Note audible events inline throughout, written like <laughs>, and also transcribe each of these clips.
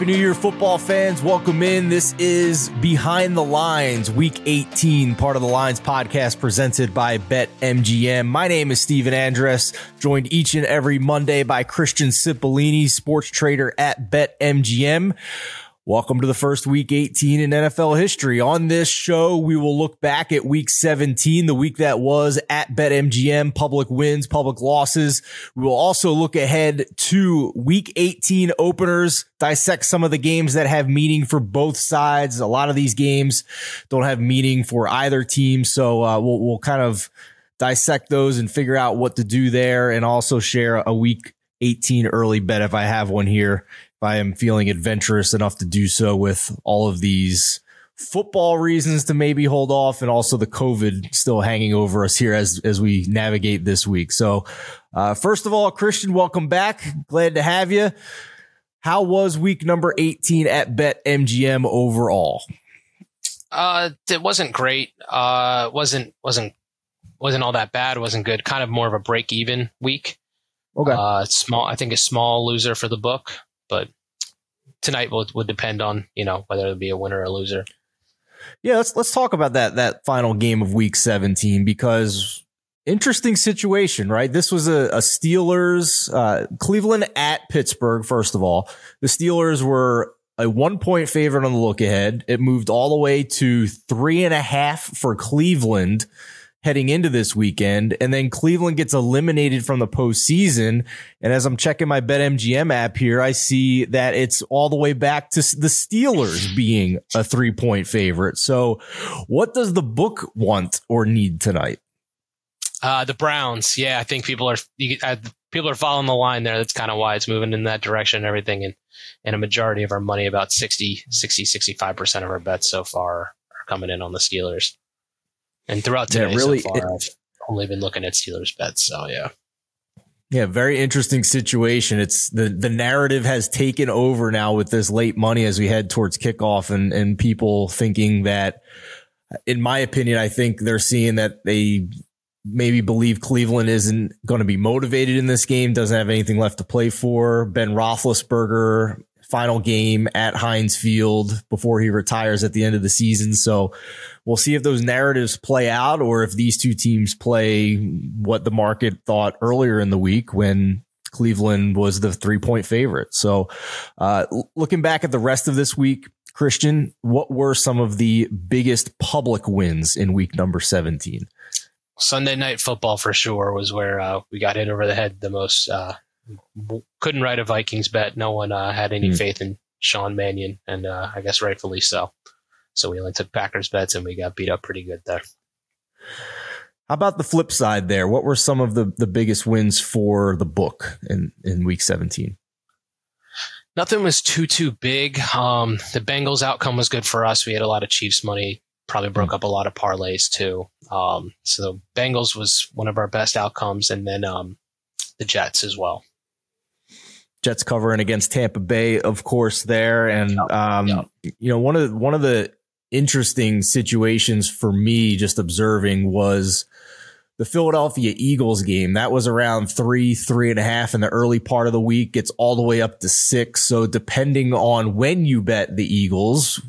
Happy New Year, football fans. Welcome in. This is Behind the Lines, week 18, part of the Lines podcast presented by BetMGM. My name is Stephen Andress, joined each and every Monday by Christian Cipollini, sports trader at BetMGM. Welcome to the first week 18 in NFL history. On this show, we will look back at week 17, the week that was at BetMGM, public wins, public losses. We will also look ahead to week 18 openers, dissect some of the games that have meaning for both sides. A lot of these games don't have meaning for either team. So uh, we'll, we'll kind of dissect those and figure out what to do there and also share a week 18 early bet if I have one here I am feeling adventurous enough to do so with all of these football reasons to maybe hold off and also the COVID still hanging over us here as, as we navigate this week. So, uh, first of all, Christian, welcome back. Glad to have you. How was week number 18 at Bet MGM overall? Uh, it wasn't great. Uh, wasn't, wasn't, wasn't all that bad. Wasn't good. Kind of more of a break even week. Okay. Uh, small, I think a small loser for the book. But tonight would, would depend on you know whether it'll be a winner or a loser. Yeah, let's let's talk about that that final game of Week 17 because interesting situation, right? This was a, a Steelers uh, Cleveland at Pittsburgh. First of all, the Steelers were a one point favorite on the look ahead. It moved all the way to three and a half for Cleveland heading into this weekend. And then Cleveland gets eliminated from the postseason. And as I'm checking my BetMGM app here, I see that it's all the way back to the Steelers being a three point favorite. So what does the book want or need tonight? Uh, the Browns. Yeah, I think people are, uh, people are following the line there. That's kind of why it's moving in that direction and everything. And, and a majority of our money, about 60, 60, 65% of our bets so far are coming in on the Steelers. And throughout today, yeah, really, so far, I've only been looking at Steelers bets. So yeah. Yeah, very interesting situation. It's the the narrative has taken over now with this late money as we head towards kickoff and and people thinking that in my opinion, I think they're seeing that they maybe believe Cleveland isn't going to be motivated in this game, doesn't have anything left to play for. Ben Roethlisberger final game at Heinz Field before he retires at the end of the season. So we'll see if those narratives play out or if these two teams play what the market thought earlier in the week when Cleveland was the three point favorite. So, uh, looking back at the rest of this week, Christian, what were some of the biggest public wins in week number 17? Sunday night football for sure was where uh, we got hit over the head the most. Uh, couldn't write a Vikings bet. No one uh, had any mm. faith in Sean Mannion, and uh, I guess rightfully so. So we only took Packers bets, and we got beat up pretty good there. How about the flip side there? What were some of the, the biggest wins for the book in, in week 17? Nothing was too, too big. Um, the Bengals outcome was good for us. We had a lot of Chiefs money, probably broke up a lot of parlays too. Um, so Bengals was one of our best outcomes. And then, um, the Jets as well. Jets covering against Tampa Bay, of course, there. And, um, you know, one of the, one of the interesting situations for me just observing was the Philadelphia Eagles game. That was around three, three and a half in the early part of the week. It's all the way up to six. So depending on when you bet the Eagles,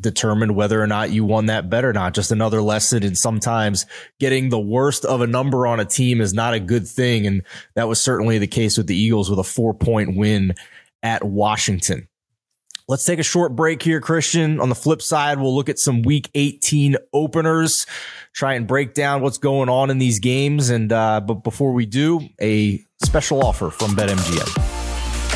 determine whether or not you won that bet or not. Just another lesson. And sometimes getting the worst of a number on a team is not a good thing. And that was certainly the case with the Eagles with a four point win at Washington. Let's take a short break here, Christian. On the flip side, we'll look at some week 18 openers, try and break down what's going on in these games. And, uh, but before we do, a special offer from BetMGM.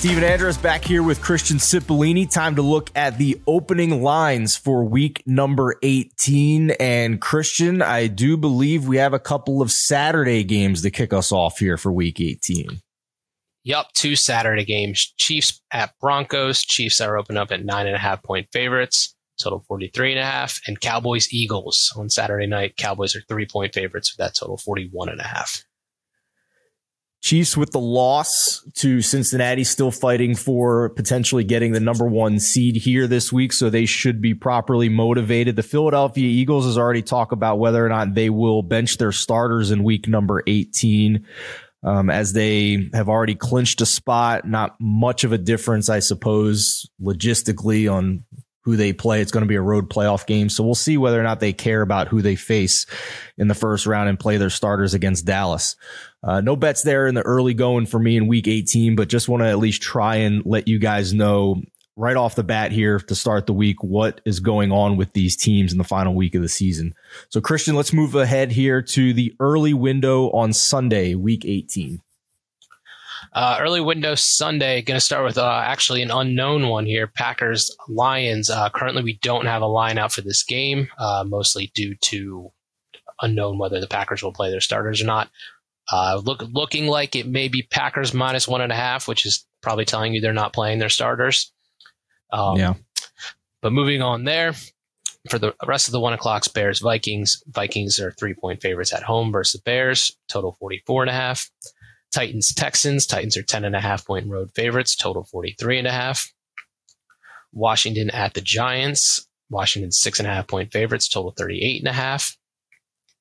Stephen Andress back here with Christian Cipollini. Time to look at the opening lines for week number 18. And Christian, I do believe we have a couple of Saturday games to kick us off here for week 18. Yep, two Saturday games. Chiefs at Broncos. Chiefs are open up at nine and a half point favorites, total 43 and a half. And Cowboys Eagles on Saturday night. Cowboys are three point favorites with that total 41 and a half. Chiefs with the loss to Cincinnati, still fighting for potentially getting the number one seed here this week. So they should be properly motivated. The Philadelphia Eagles has already talked about whether or not they will bench their starters in week number 18. Um, as they have already clinched a spot, not much of a difference, I suppose, logistically on who they play. It's going to be a road playoff game. So we'll see whether or not they care about who they face in the first round and play their starters against Dallas. Uh, no bets there in the early going for me in week 18, but just want to at least try and let you guys know right off the bat here to start the week what is going on with these teams in the final week of the season. So, Christian, let's move ahead here to the early window on Sunday, week 18. Uh, early window Sunday, going to start with uh, actually an unknown one here Packers Lions. Uh, currently, we don't have a line out for this game, uh, mostly due to unknown whether the Packers will play their starters or not. Uh, look, looking like it may be Packers minus one and a half, which is probably telling you they're not playing their starters. Um, yeah. But moving on there, for the rest of the one o'clocks, Bears Vikings. Vikings are three point favorites at home versus Bears, total 44 and a half. Titans Texans. Titans are 10 and a half point road favorites, total 43 and a half. Washington at the Giants. Washington six and a half point favorites, total 38 and a half.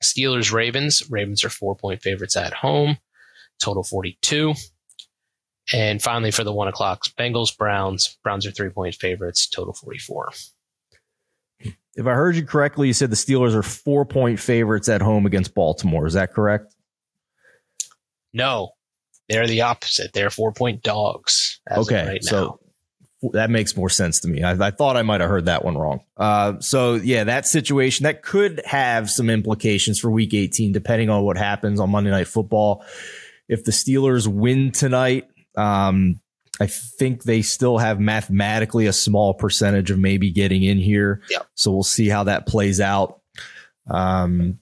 Steelers, Ravens. Ravens are four point favorites at home, total 42. And finally, for the one o'clock, Bengals, Browns. Browns are three point favorites, total 44. If I heard you correctly, you said the Steelers are four point favorites at home against Baltimore. Is that correct? No, they're the opposite. They're four point dogs. okay. Right so that makes more sense to me. I, I thought I might have heard that one wrong. Uh, so yeah, that situation that could have some implications for Week 18, depending on what happens on Monday Night Football. If the Steelers win tonight, um, I think they still have mathematically a small percentage of maybe getting in here. Yep. So we'll see how that plays out. Um,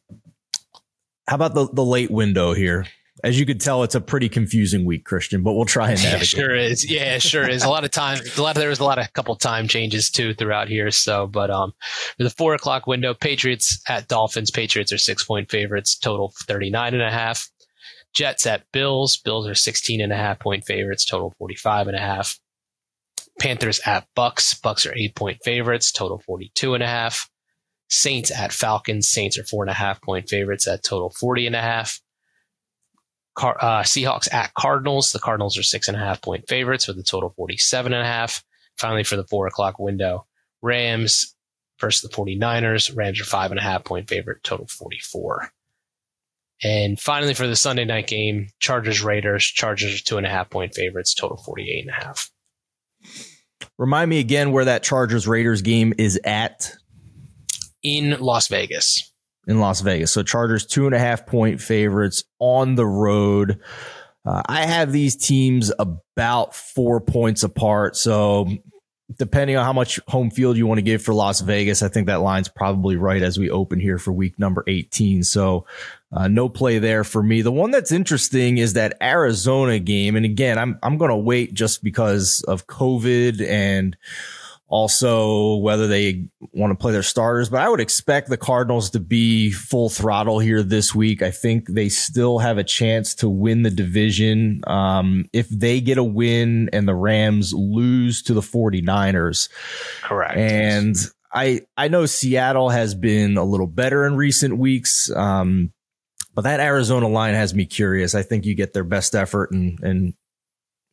how about the the late window here? As you could tell, it's a pretty confusing week, Christian, but we'll try and navigate. Yeah, sure is. Yeah, sure is. a lot of time, a lot of, there was a lot of couple time changes too throughout here. So, but, um, the four o'clock window, Patriots at Dolphins. Patriots are six point favorites, total 39 and a half. Jets at Bills. Bills are 16 and a half point favorites, total 45 and a half. Panthers at Bucks. Bucks are eight point favorites, total 42 and a half. Saints at Falcons. Saints are four and a half point favorites at total 40 and a half. Car- uh, Seahawks at Cardinals. The Cardinals are six and a half point favorites with a total 47 and a half. Finally, for the four o'clock window, Rams versus the 49ers. Rams are five and a half point favorite, total 44. And finally, for the Sunday night game, Chargers Raiders. Chargers are two and a half point favorites, total 48 and a half. Remind me again where that Chargers Raiders game is at. In Las Vegas in Las Vegas. So Chargers two and a half point favorites on the road. Uh, I have these teams about four points apart. So depending on how much home field you want to give for Las Vegas, I think that line's probably right as we open here for week number 18. So uh, no play there for me. The one that's interesting is that Arizona game. And again, I'm, I'm going to wait just because of COVID and also whether they want to play their starters. But I would expect the Cardinals to be full throttle here this week. I think they still have a chance to win the division. Um, if they get a win and the Rams lose to the 49ers. Correct. And I, I know Seattle has been a little better in recent weeks. Um, but that Arizona line has me curious. I think you get their best effort and, and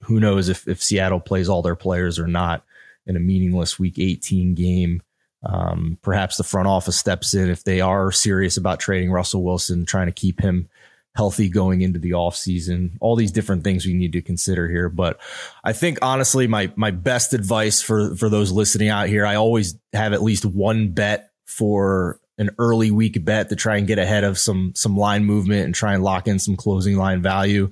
who knows if, if Seattle plays all their players or not in a meaningless Week 18 game. Um, perhaps the front office steps in if they are serious about trading Russell Wilson, trying to keep him healthy going into the offseason. All these different things we need to consider here. But I think honestly, my my best advice for for those listening out here, I always have at least one bet for an early week bet to try and get ahead of some some line movement and try and lock in some closing line value.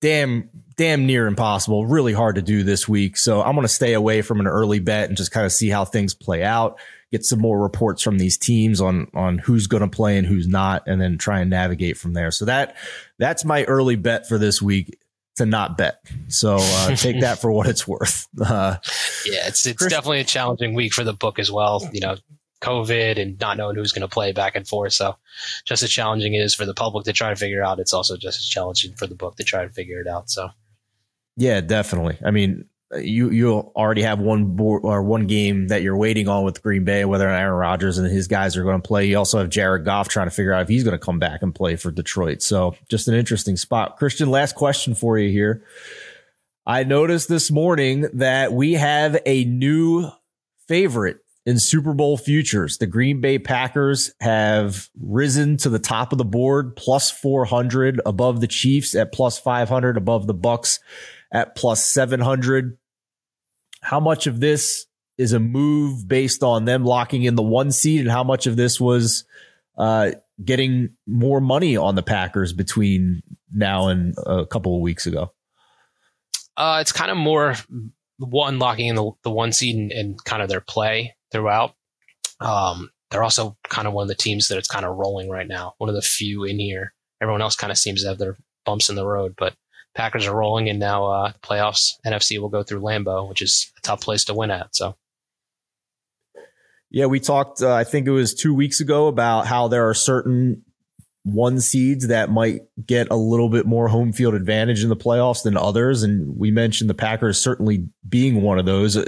Damn, damn near impossible. Really hard to do this week. So I'm going to stay away from an early bet and just kind of see how things play out get some more reports from these teams on on who's going to play and who's not, and then try and navigate from there. So that that's my early bet for this week to not bet. So uh, <laughs> take that for what it's worth. Uh, yeah, it's it's Chris, definitely a challenging week for the book as well. You know, COVID and not knowing who's going to play back and forth. So just as challenging it is for the public to try to figure out, it's also just as challenging for the book to try to figure it out. So. Yeah, definitely. I mean, you you already have one board or one game that you're waiting on with Green Bay, whether Aaron Rodgers and his guys are going to play. You also have Jared Goff trying to figure out if he's going to come back and play for Detroit. So just an interesting spot. Christian, last question for you here. I noticed this morning that we have a new favorite in Super Bowl futures. The Green Bay Packers have risen to the top of the board, plus 400 above the Chiefs at plus 500 above the Bucks at plus 700. How much of this is a move based on them locking in the one seed, and how much of this was uh, getting more money on the Packers between now and a couple of weeks ago? Uh, it's kind of more one locking in the, the one seed and, and kind of their play throughout. Um, they're also kind of one of the teams that it's kind of rolling right now. One of the few in here. Everyone else kind of seems to have their bumps in the road, but Packers are rolling, and now uh, playoffs NFC will go through Lambeau, which is a tough place to win at. So. Yeah, we talked, uh, I think it was two weeks ago, about how there are certain one seeds that might get a little bit more home field advantage in the playoffs than others. And we mentioned the Packers certainly being one of those.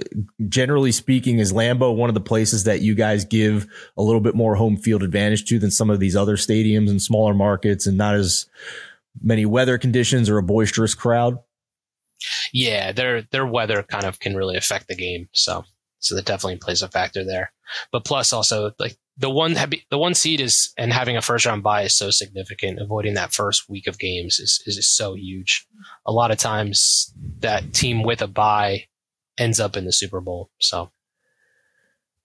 Generally speaking, is Lambeau one of the places that you guys give a little bit more home field advantage to than some of these other stadiums and smaller markets and not as many weather conditions or a boisterous crowd? Yeah, their their weather kind of can really affect the game. So so that definitely plays a factor there. But plus also like the one the one seed is and having a first round buy is so significant. Avoiding that first week of games is is, is so huge. A lot of times that team with a buy ends up in the Super Bowl. So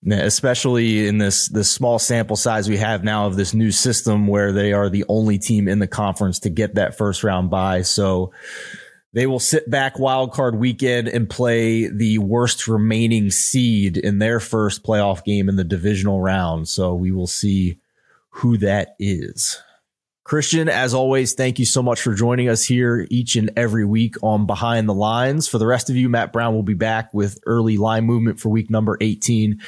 especially in this this small sample size we have now of this new system where they are the only team in the conference to get that first round buy. So they will sit back wild card weekend and play the worst remaining seed in their first playoff game in the divisional round. So we will see who that is. Christian, as always, thank you so much for joining us here each and every week on Behind the Lines. For the rest of you, Matt Brown will be back with early line movement for week number 18.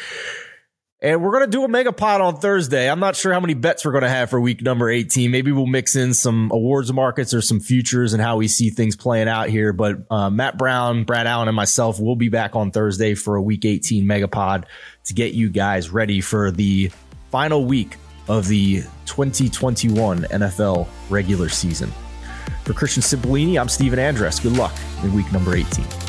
And we're going to do a mega pod on Thursday. I'm not sure how many bets we're going to have for week number 18. Maybe we'll mix in some awards markets or some futures and how we see things playing out here. But uh, Matt Brown, Brad Allen, and myself will be back on Thursday for a week 18 megapod to get you guys ready for the final week of the 2021 NFL regular season. For Christian Cipollini, I'm Stephen Andress. Good luck in week number 18.